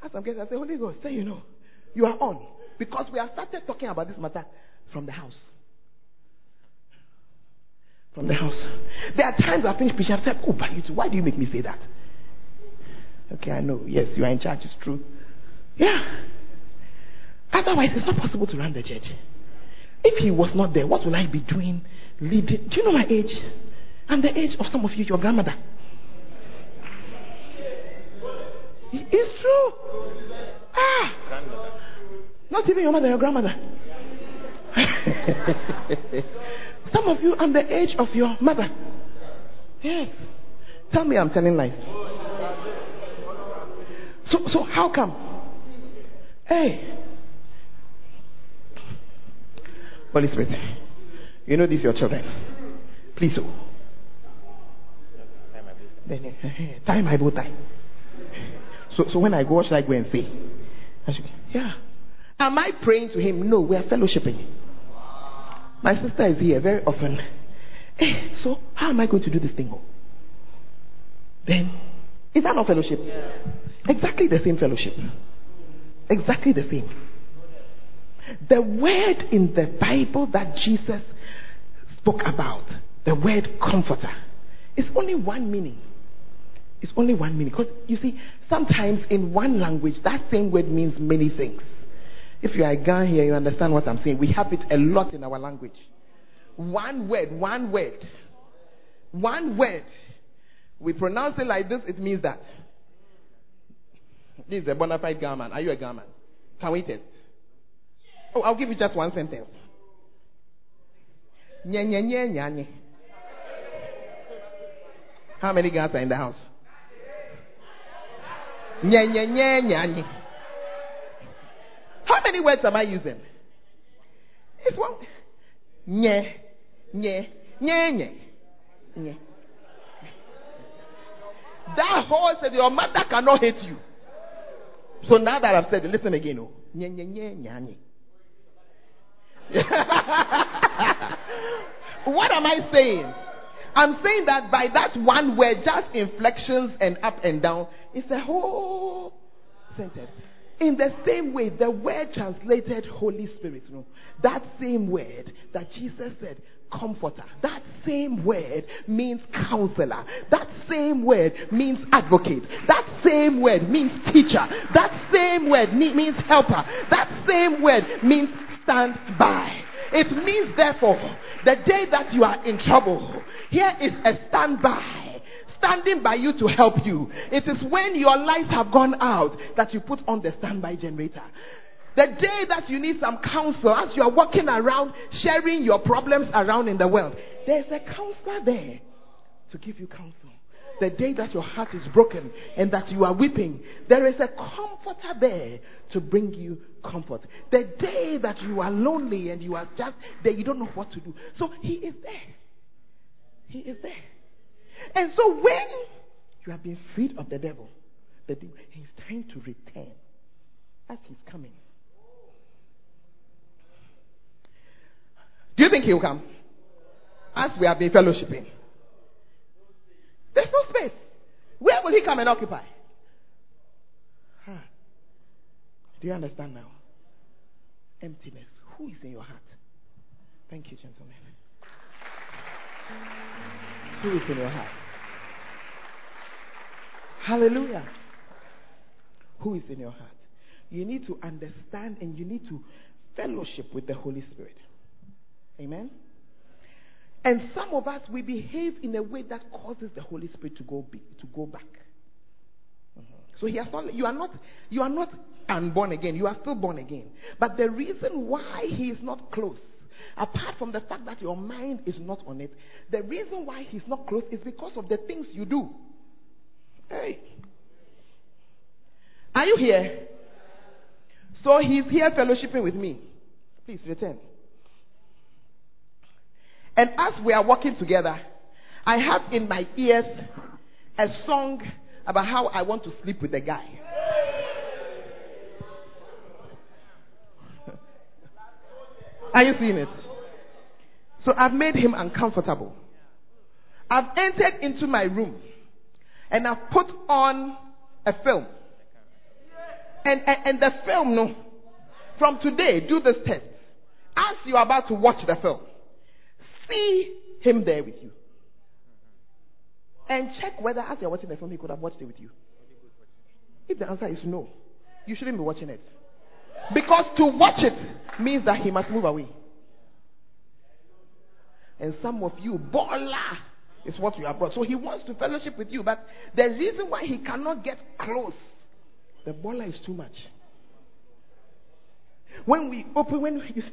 as I'm getting, I say, Holy Ghost, say, you know, you are on. Because we have started talking about this matter from the house. From the house. There are times I finish preaching, I've said, Oh, but you why do you make me say that? Okay, I know. Yes, you are in charge, it's true. Yeah. Otherwise, it's not possible to run the church. If he was not there, what will I be doing? Leading? Do you know my age? And the age of some of you, your grandmother. It's true. Ah. Not even your mother, your grandmother. some of you, I'm the age of your mother. Yes. Tell me I'm telling lies. So, so how come? Hey, Holy Spirit, you know these your children. Please, oh. Tie my bow tie. So, so when I go, what should I go and say? I should, yeah. Am I praying to him? No, we are fellowshipping. My sister is here very often. Hey, eh, so how am I going to do this thing? Then, is that not fellowship? Exactly the same fellowship. Exactly the same. The word in the Bible that Jesus spoke about, the word comforter, is only one meaning. It's only one meaning. Because you see, sometimes in one language, that same word means many things. If you are a Ghan here, you understand what I'm saying. We have it a lot in our language. One word, one word, one word. We pronounce it like this, it means that. This is a bona fide garment. Are you a garment? Can we test? Oh, I'll give you just one sentence. Nye, nye, nye, nye, nye. How many guys are in the house? Nye, nye, nye, nye, nye. How many words am I using? It's one. Nye, nye, nye, nye, nye. That whole said your mother cannot hate you. So now that I've said it, listen again. Oh. Nye, nye, nye, nye, nye. what am I saying? I'm saying that by that one word, just inflections and up and down, it's a whole sentence. In the same way, the word translated Holy Spirit, know, that same word that Jesus said, comforter, that same word means counselor, that same word means advocate, that same word means teacher, that same word means helper, that same word means stand by. It means, therefore, the day that you are in trouble, here is a standby. Standing by you to help you. It is when your lights have gone out that you put on the standby generator. The day that you need some counsel, as you are walking around sharing your problems around in the world, there's a counselor there to give you counsel. The day that your heart is broken and that you are weeping, there is a comforter there to bring you comfort. The day that you are lonely and you are just there, you don't know what to do. So he is there. He is there. And so when you have been freed of the devil, the devil he's trying to return as he's coming. Do you think he'll come? As we have been fellowshipping. There's no space. Where will he come and occupy? Huh. Do you understand now? Emptiness. Who is in your heart? Thank you, gentlemen. Who is in your heart? Hallelujah. Who is in your heart? You need to understand and you need to fellowship with the Holy Spirit. Amen. And some of us, we behave in a way that causes the Holy Spirit to go, be, to go back. Mm-hmm. So he has not, you are not, you are not unborn again. You are still born again. But the reason why he is not close, apart from the fact that your mind is not on it, the reason why he's not close is because of the things you do. Hey. Are you here? So he's here fellowshipping with me. Please return. And as we are walking together, I have in my ears a song about how I want to sleep with a guy. Are you seeing it? So I've made him uncomfortable. I've entered into my room and I've put on a film. And, and, and the film, no, from today, do this test. As you are about to watch the film, see him there with you. And check whether as you're watching the film, he could have watched it with you. If the answer is no, you shouldn't be watching it. Because to watch it means that he must move away. And some of you, baller is what you have brought. So he wants to fellowship with you, but the reason why he cannot get close, the baller is too much. When we open, when you,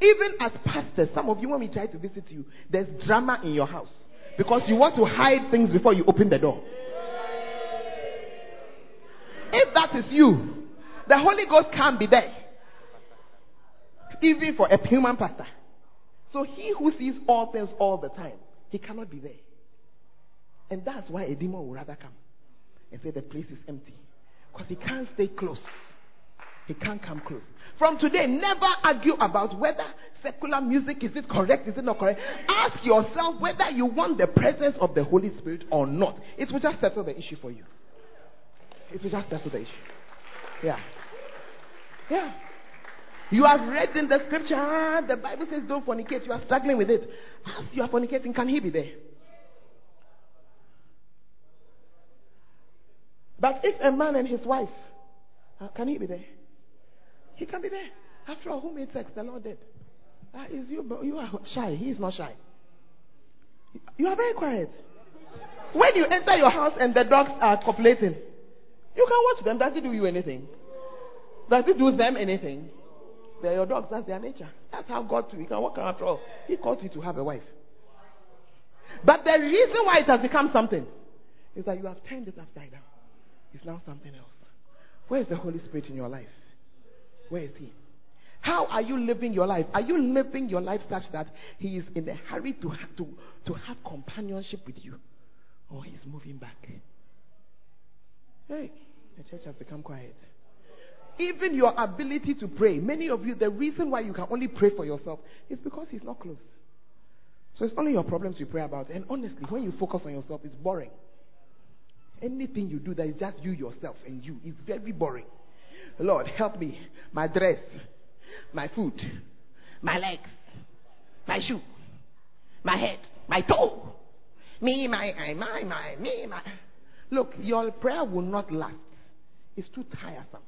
even as pastors, some of you, when we try to visit you, there's drama in your house because you want to hide things before you open the door. If that is you, the Holy Ghost can't be there, even for a human pastor. So he who sees all things all the time, he cannot be there. And that's why a demon will rather come and say the place is empty. Because he can't stay close. He can't come close. From today, never argue about whether secular music is it correct, is it not correct. Ask yourself whether you want the presence of the Holy Spirit or not. It will just settle the issue for you. It will just settle the issue. Yeah. Yeah. You have read in the scripture, ah, the Bible says don't fornicate. You are struggling with it. You are fornicating, can he be there? But if a man and his wife, uh, can he be there? He can be there. After all, who made sex? The Lord did. Uh, is you, you are shy. He is not shy. You are very quiet. When you enter your house and the dogs are copulating, you can watch them. Does it do you anything? Does it do them anything? They're your dogs. That's their nature. That's how God to. You can walk around after all. He called you to have a wife. But the reason why it has become something is that you have turned it upside down. It's now something else. Where is the Holy Spirit in your life? Where is He? How are you living your life? Are you living your life such that He is in a hurry to, ha- to, to have companionship with you? Or He's moving back? Hey, the church has become quiet. Even your ability to pray, many of you, the reason why you can only pray for yourself is because He's not close. So it's only your problems you pray about. And honestly, when you focus on yourself, it's boring. Anything you do that is just you, yourself, and you is very boring. Lord, help me. My dress, my foot, my legs, my shoe, my head, my toe. Me, my, my, my, my, me, my. Look, your prayer will not last. It's too tiresome.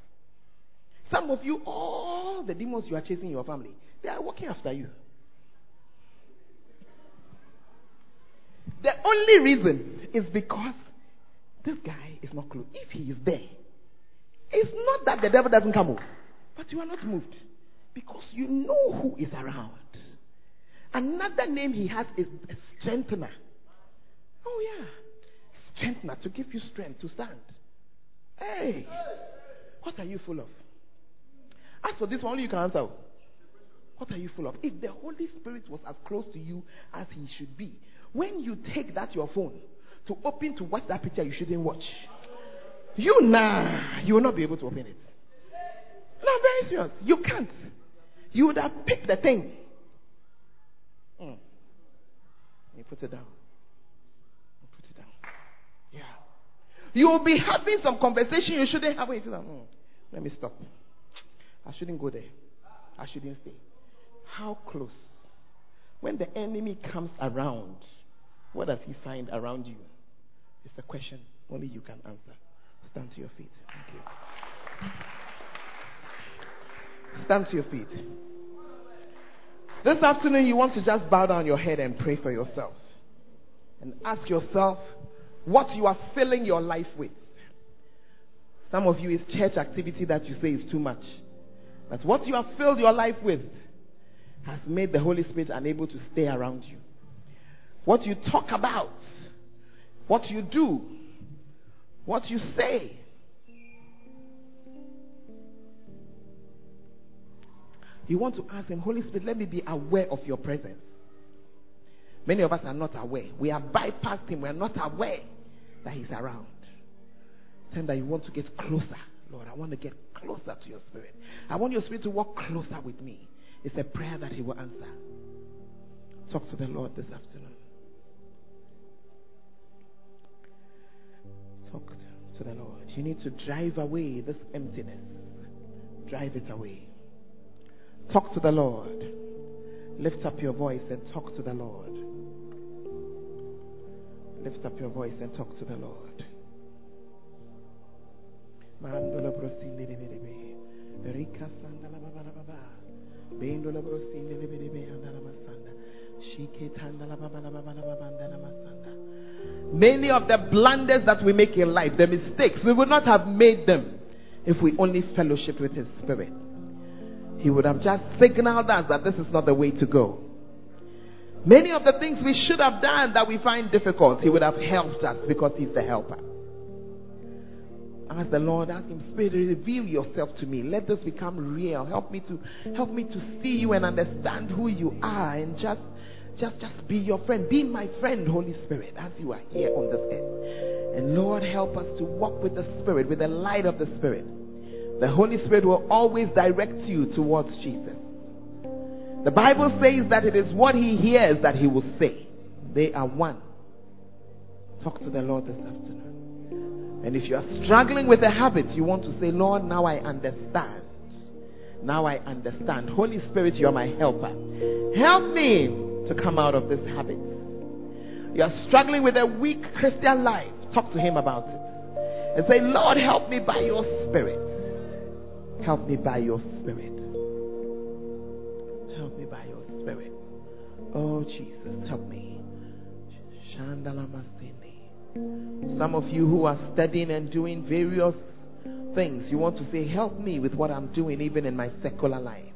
Some of you, all the demons you are chasing in your family, they are walking after you. The only reason is because this guy is not close. If he is there, it's not that the devil doesn't come over, but you are not moved because you know who is around. Another name he has is a strengthener. Oh, yeah. Strengthener to give you strength to stand. Hey, what are you full of? As for this one, only you can answer. Oh. What are you full of? If the Holy Spirit was as close to you as he should be, when you take that your phone to open to watch that picture you shouldn't watch, you nah, you will not be able to open it. No, I'm very serious. You can't. You would have picked the thing. Mm. You put it down. You put it down. Yeah. You will be having some conversation you shouldn't have. Wait, mm. let me stop. I shouldn't go there. I shouldn't stay. How close? When the enemy comes around, what does he find around you? It's a question only you can answer. Stand to your feet. Thank you. Stand to your feet. This afternoon, you want to just bow down your head and pray for yourself. And ask yourself what you are filling your life with. Some of you, it's church activity that you say is too much. But what you have filled your life with has made the Holy Spirit unable to stay around you. What you talk about, what you do, what you say. You want to ask Him, Holy Spirit, let me be aware of your presence. Many of us are not aware. We have bypassed Him. We are not aware that He's around. Tell that you want to get closer. Lord, I want to get closer to your Spirit. I want your Spirit to walk closer with me. It's a prayer that He will answer. Talk to the Lord this afternoon. To the Lord. You need to drive away this emptiness. Drive it away. Talk to the Lord. Lift up your voice and talk to the Lord. Lift up your voice and talk to the Lord. Sanda baba baba. Baba baba baba. Many of the blunders that we make in life, the mistakes, we would not have made them if we only fellowship with His Spirit. He would have just signaled us that this is not the way to go. Many of the things we should have done that we find difficult, He would have helped us because He's the helper. Ask the Lord, ask Him, Spirit, reveal yourself to me. Let this become real. Help me to help me to see you and understand who you are and just just just be your friend. Be my friend, Holy Spirit, as you are here on this earth. And Lord, help us to walk with the Spirit, with the light of the Spirit. The Holy Spirit will always direct you towards Jesus. The Bible says that it is what He hears that He will say. They are one. Talk to the Lord this afternoon. And if you are struggling with a habit, you want to say, Lord, now I understand. Now I understand. Holy Spirit, you are my helper. Help me to come out of this habit. You are struggling with a weak Christian life. Talk to Him about it. and say, Lord, help me by your spirit. Help me by your spirit. Help me by your spirit. Oh, Jesus, help me. Some of you who are studying and doing various things, you want to say, Help me with what I'm doing, even in my secular life.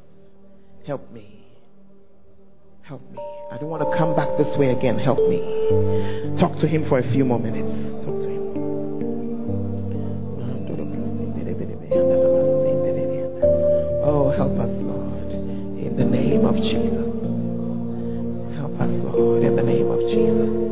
Help me. Help me. I don't want to come back this way again. Help me. Talk to him for a few more minutes. Talk to him. Oh, help us, Lord, in the name of Jesus. Help us, Lord, in the name of Jesus.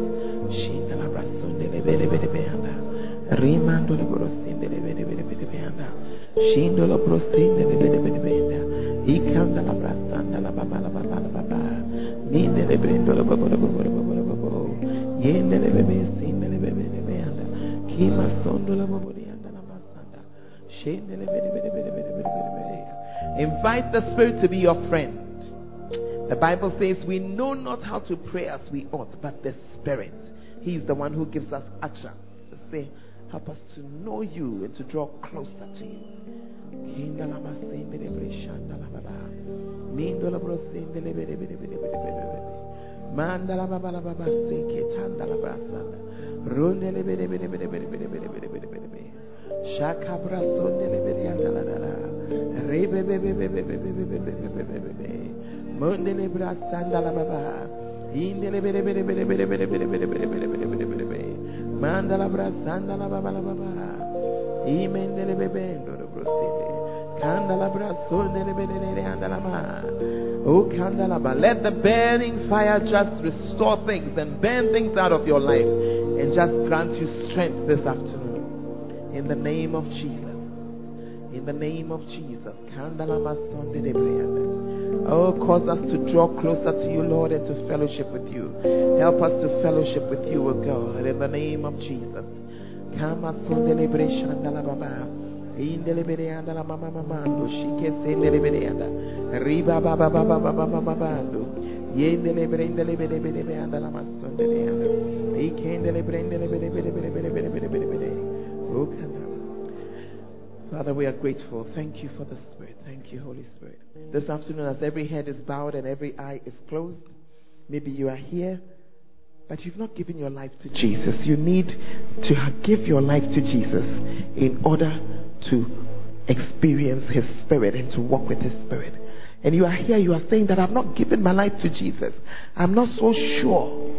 Invite the Spirit to be your friend. The Bible says we know not how to pray as we ought, but the Spirit, He is the one who gives us utterance. To say, help us to know you and to draw closer to you. Mandala baba. Rebe. Manda la brasanda la baba la baba. Imende le bebendo le brosinde. Kanda la brasonde le bede anda la ma. Oh, Kandalaba, let the burning fire just restore things and burn things out of your life and just grant you strength this afternoon. In the name of Jesus. In the name of Jesus. Kandalama Sonde de Brianda. Oh, cause us to draw closer to you, Lord, and to fellowship with you. Help us to fellowship with you, O God, in the name of Jesus. Come us on and alabama. In delibereanda la mama mamando, she can say. Riba baba baba baba baba bando. Ye la. He can deliberenda libereanda. Father, we are grateful. Thank you for the Spirit. You, Holy Spirit. This afternoon, as every head is bowed and every eye is closed, maybe you are here but you've not given your life to Jesus. You need to give your life to Jesus in order to experience His Spirit and to walk with His Spirit. And you are here, you are saying that I've not given my life to Jesus. I'm not so sure.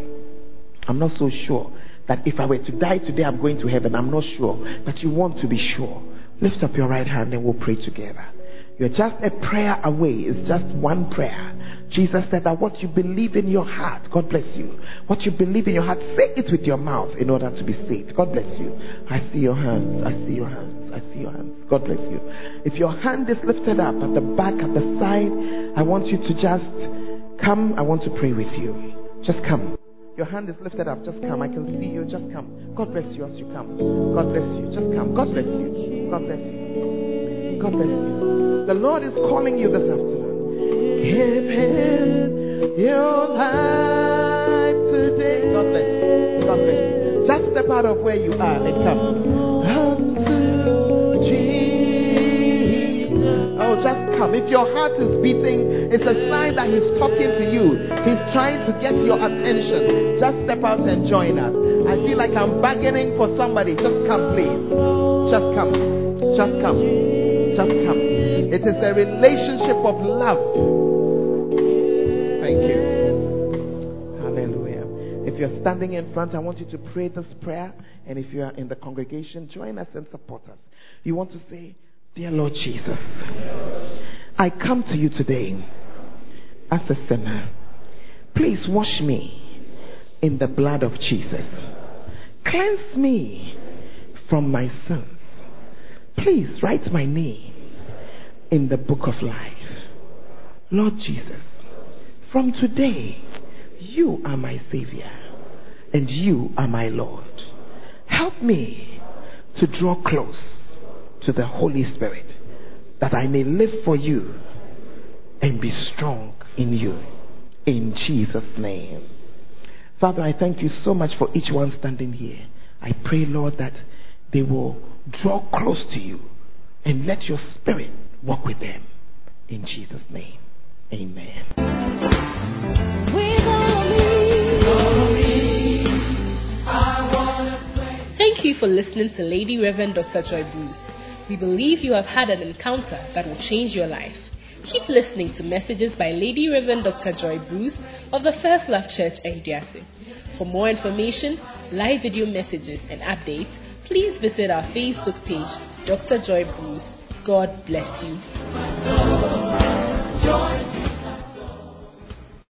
I'm not so sure that if I were to die today, I'm going to heaven. I'm not sure. But you want to be sure. Lift up your right hand and we'll pray together. You're just a prayer away. It's just one prayer. Jesus said that what you believe in your heart, God bless you. What you believe in your heart, say it with your mouth in order to be saved. God bless you. I see your hands. I see your hands. I see your hands. God bless you. If your hand is lifted up at the back, at the side, I want you to just come. I want to pray with you. Just come. Your hand is lifted up. Just come. I can see you. Just come. God bless you as you come. God bless you. Just come. God bless you. God bless you. God bless you. The Lord is calling you this afternoon. Give Him your life today. God bless you. God bless you. Just step out of where you are and come. Unto Jesus. Oh, just come. If your heart is beating, it's a sign that He's talking to you. He's trying to get your attention. Just step out and join us. I feel like I'm bargaining for somebody. Just come, please. Just come. Just come. Just come. It is the relationship of love. Thank you. Hallelujah. If you're standing in front, I want you to pray this prayer. And if you are in the congregation, join us and support us. You want to say, Dear Lord Jesus, I come to you today as a sinner. Please wash me in the blood of Jesus. Cleanse me from my sins. Please write my name in the book of life. Lord Jesus, from today, you are my Savior and you are my Lord. Help me to draw close to the Holy Spirit that I may live for you and be strong in you. In Jesus' name. Father, I thank you so much for each one standing here. I pray, Lord, that they will draw close to you and let your spirit walk with them. In Jesus' name, amen. Thank you for listening to Lady Reverend Dr. Joy Bruce. We believe you have had an encounter that will change your life. Keep listening to messages by Lady Reverend Dr. Joy Bruce of the First Love Church Ayeduase. For more information, live video messages, and updates, please visit our Facebook page, Dr. Joy Bruce. God bless you.